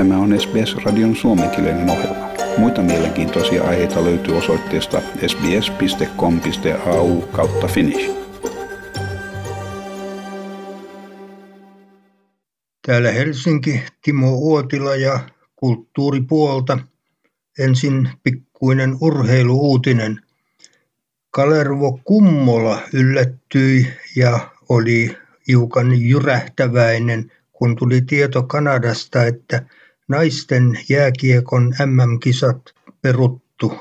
Tämä on SBS-radion suomenkielinen ohjelma. Muita mielenkiintoisia aiheita löytyy osoitteesta sbs.com.au kautta finnish. Täällä Helsinki, Timo Uotila ja kulttuuripuolta. Ensin pikkuinen urheiluuutinen. Kalervo Kummola yllättyi ja oli hiukan jyrähtäväinen, kun tuli tieto Kanadasta, että naisten jääkiekon MM-kisat peruttu.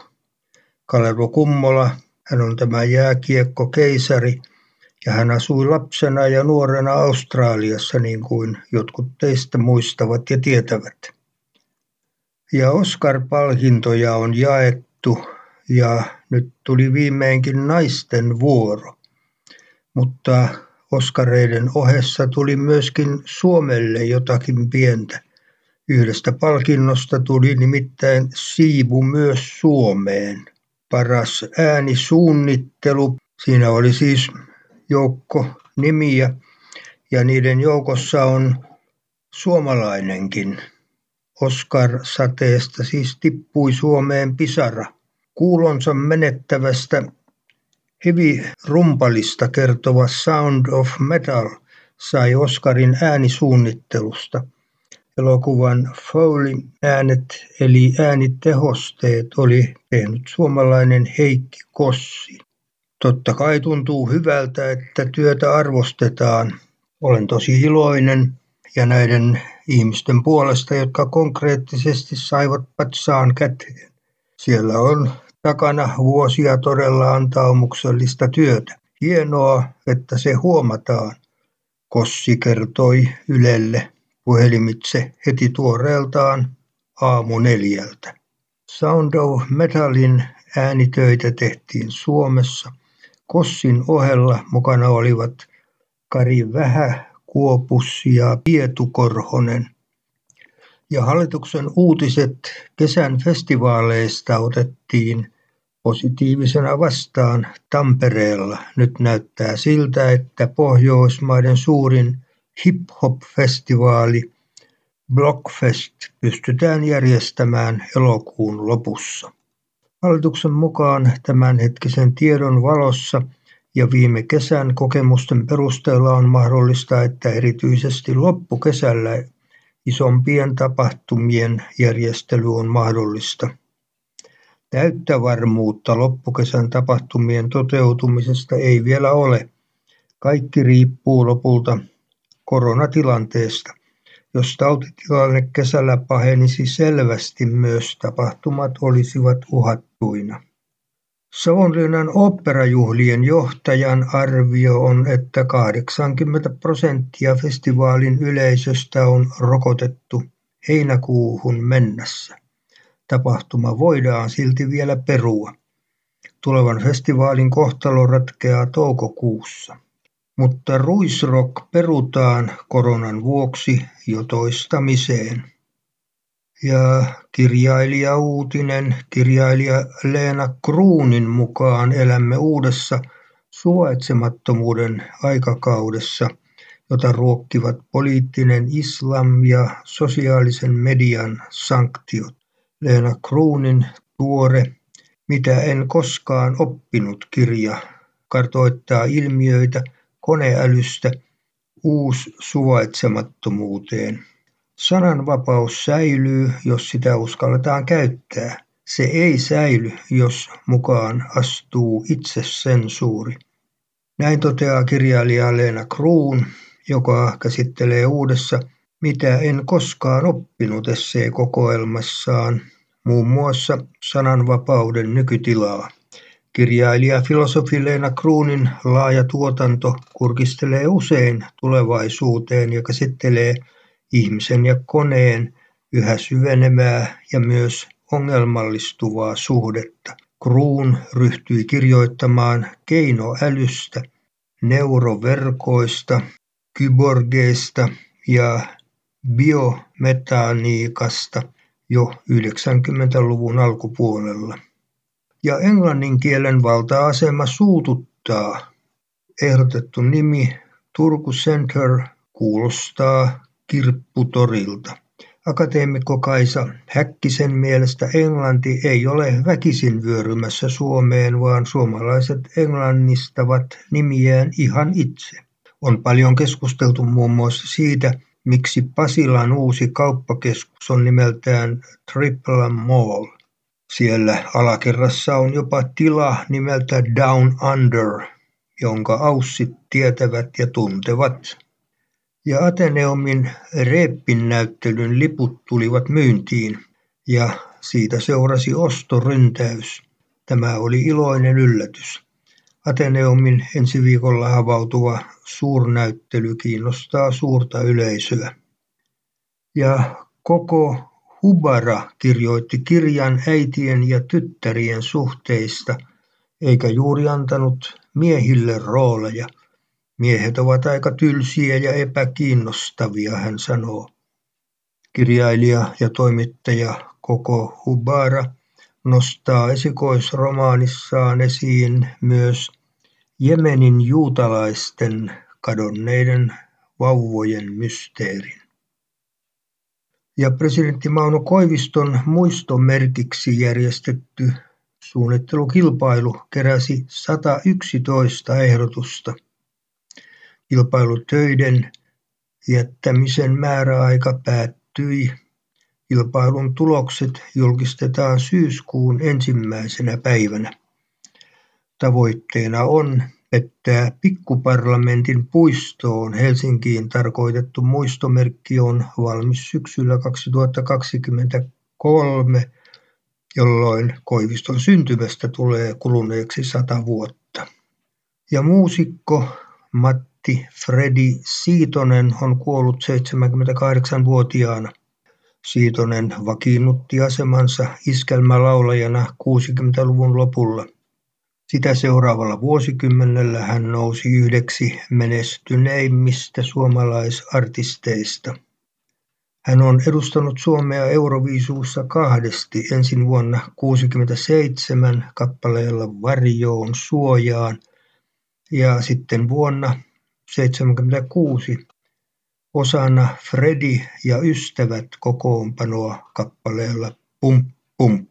Kalervo Kummola, hän on tämä jääkiekko-keisari ja hän asui lapsena ja nuorena Australiassa niin kuin jotkut teistä muistavat ja tietävät. Ja Oscar-palkintoja on jaettu ja nyt tuli viimeinkin naisten vuoro. Mutta Oskareiden ohessa tuli myöskin Suomelle jotakin pientä. Yhdestä palkinnosta tuli nimittäin siivu myös Suomeen. Paras äänisuunnittelu. Siinä oli siis joukko nimiä ja niiden joukossa on suomalainenkin. Oscar-sateesta siis tippui Suomeen pisara. Kuulonsa menettävästä Heavy-rumpalista kertova Sound of Metal sai Oscarin äänisuunnittelusta. Elokuvan Foley-äänet eli äänitehosteet oli tehnyt suomalainen Heikki Kossi. Totta kai tuntuu hyvältä, että työtä arvostetaan. Olen tosi iloinen ja näiden ihmisten puolesta, jotka konkreettisesti saivat patsaan käteen. Siellä on takana vuosia todella antaumuksellista työtä. Hienoa, että se huomataan, Kossi kertoi Ylelle puhelimitse heti tuoreeltaan aamu neljältä. Sound of Metalin äänitöitä tehtiin Suomessa. Kossin ohella mukana olivat Kari Vähä, Kuopus ja Pietu Korhonen – ja hallituksen uutiset kesän festivaaleista otettiin positiivisena vastaan Tampereella. Nyt näyttää siltä, että Pohjoismaiden suurin hip-hop-festivaali Blockfest pystytään järjestämään elokuun lopussa. Hallituksen mukaan tämänhetkisen tiedon valossa ja viime kesän kokemusten perusteella on mahdollista, että erityisesti loppukesällä Isompien tapahtumien järjestely on mahdollista. Täyttä varmuutta loppukesän tapahtumien toteutumisesta ei vielä ole. Kaikki riippuu lopulta koronatilanteesta. Jos tautitilanne kesällä pahenisi selvästi, myös tapahtumat olisivat uhattuina. Savonlinnan oopperajuhlien johtajan arvio on, että 80 prosenttia festivaalin yleisöstä on rokotettu heinäkuuhun mennessä. Tapahtuma voidaan silti vielä perua. Tulevan festivaalin kohtalo ratkeaa toukokuussa. Mutta Ruisrock perutaan koronan vuoksi jo toistamiseen. Ja kirjailija Uutinen, kirjailija Leena Kruunin mukaan elämme uudessa suvaitsemattomuuden aikakaudessa, jota ruokkivat poliittinen islam ja sosiaalisen median sanktiot. Leena Kruunin tuore Mitä en koskaan oppinut kirja kartoittaa ilmiöitä koneälystä uus suvaitsemattomuuteen. Sananvapaus säilyy, jos sitä uskalletaan käyttää. Se ei säily, jos mukaan astuu itsesensuuri. Näin toteaa kirjailija Leena Kruun, joka käsittelee uudessa Mitä en koskaan oppinut kokoelmassaan muun muassa sananvapauden nykytilaa. Kirjailija filosofi Leena Kruunin laaja tuotanto kurkistelee usein tulevaisuuteen ja käsittelee ihmisen ja koneen yhä syvenevää ja myös ongelmallistuvaa suhdetta. Kruun ryhtyi kirjoittamaan keinoälystä, neuroverkoista, kyborgeista ja biometaaniikasta jo 90-luvun alkupuolella. Ja englannin kielen valta-asema suututtaa. Ehdotettu nimi Turku Center kuulostaa kirpputorilta. Akateemikko Kaisa Häkkisen mielestä englanti ei ole väkisin vyörymässä Suomeen, vaan suomalaiset englannistavat nimiään ihan itse. On paljon keskusteltu muun muassa siitä, miksi Pasilan uusi kauppakeskus on nimeltään Triple Mall. Siellä alakerrassa on jopa tila nimeltä Down Under, jonka aussit tietävät ja tuntevat. Ja Ateneumin Reeppin-näyttelyn liput tulivat myyntiin, ja siitä seurasi ostoryntäys. Tämä oli iloinen yllätys. Ateneumin ensi viikolla avautuva suurnäyttely kiinnostaa suurta yleisöä. Ja koko Hubara kirjoitti kirjan äitien ja tyttärien suhteista, eikä juuri antanut miehille rooleja. Miehet ovat aika tylsiä ja epäkiinnostavia, hän sanoo. Kirjailija ja toimittaja Koko Hubara nostaa esikoisromaanissaan esiin myös Jemenin juutalaisten kadonneiden vauvojen mysteerin. Ja presidentti Mauno Koiviston muistomerkiksi järjestetty suunnittelukilpailu keräsi 111 ehdotusta. Kilpailutöiden jättämisen määräaika päättyi. Kilpailun tulokset julkistetaan syyskuun ensimmäisenä päivänä. Tavoitteena on, että Pikkuparlamentin puistoon Helsinkiin tarkoitettu muistomerkki on valmis syksyllä 2023, jolloin Koiviston syntymästä tulee kuluneeksi sata vuotta. Ja muusikko Matti Fredi Siitonen on kuollut 78-vuotiaana. Siitonen vakiinnutti asemansa iskelmälaulajana 60-luvun lopulla – sitä seuraavalla vuosikymmenellä hän nousi yhdeksi menestyneimmistä suomalaisartisteista. Hän on edustanut Suomea Euroviisuussa kahdesti, ensin vuonna 1967 kappaleella Varjoon suojaan ja sitten vuonna 1976 osana Fredi ja ystävät kokoonpanoa kappaleella Pump Pump.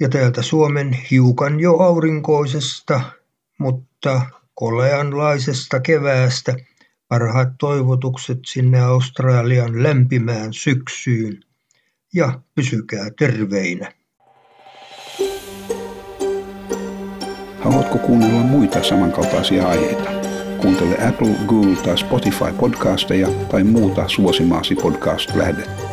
Ja täältä Suomen hiukan jo aurinkoisesta, mutta koleanlaisesta keväästä parhaat toivotukset sinne Australian lämpimään syksyyn. Ja pysykää terveinä. Haluatko kuunnella muita samankaltaisia aiheita? Kuuntele Apple, Google tai Spotify podcasteja tai muuta suosimaasi podcast-lähdettä.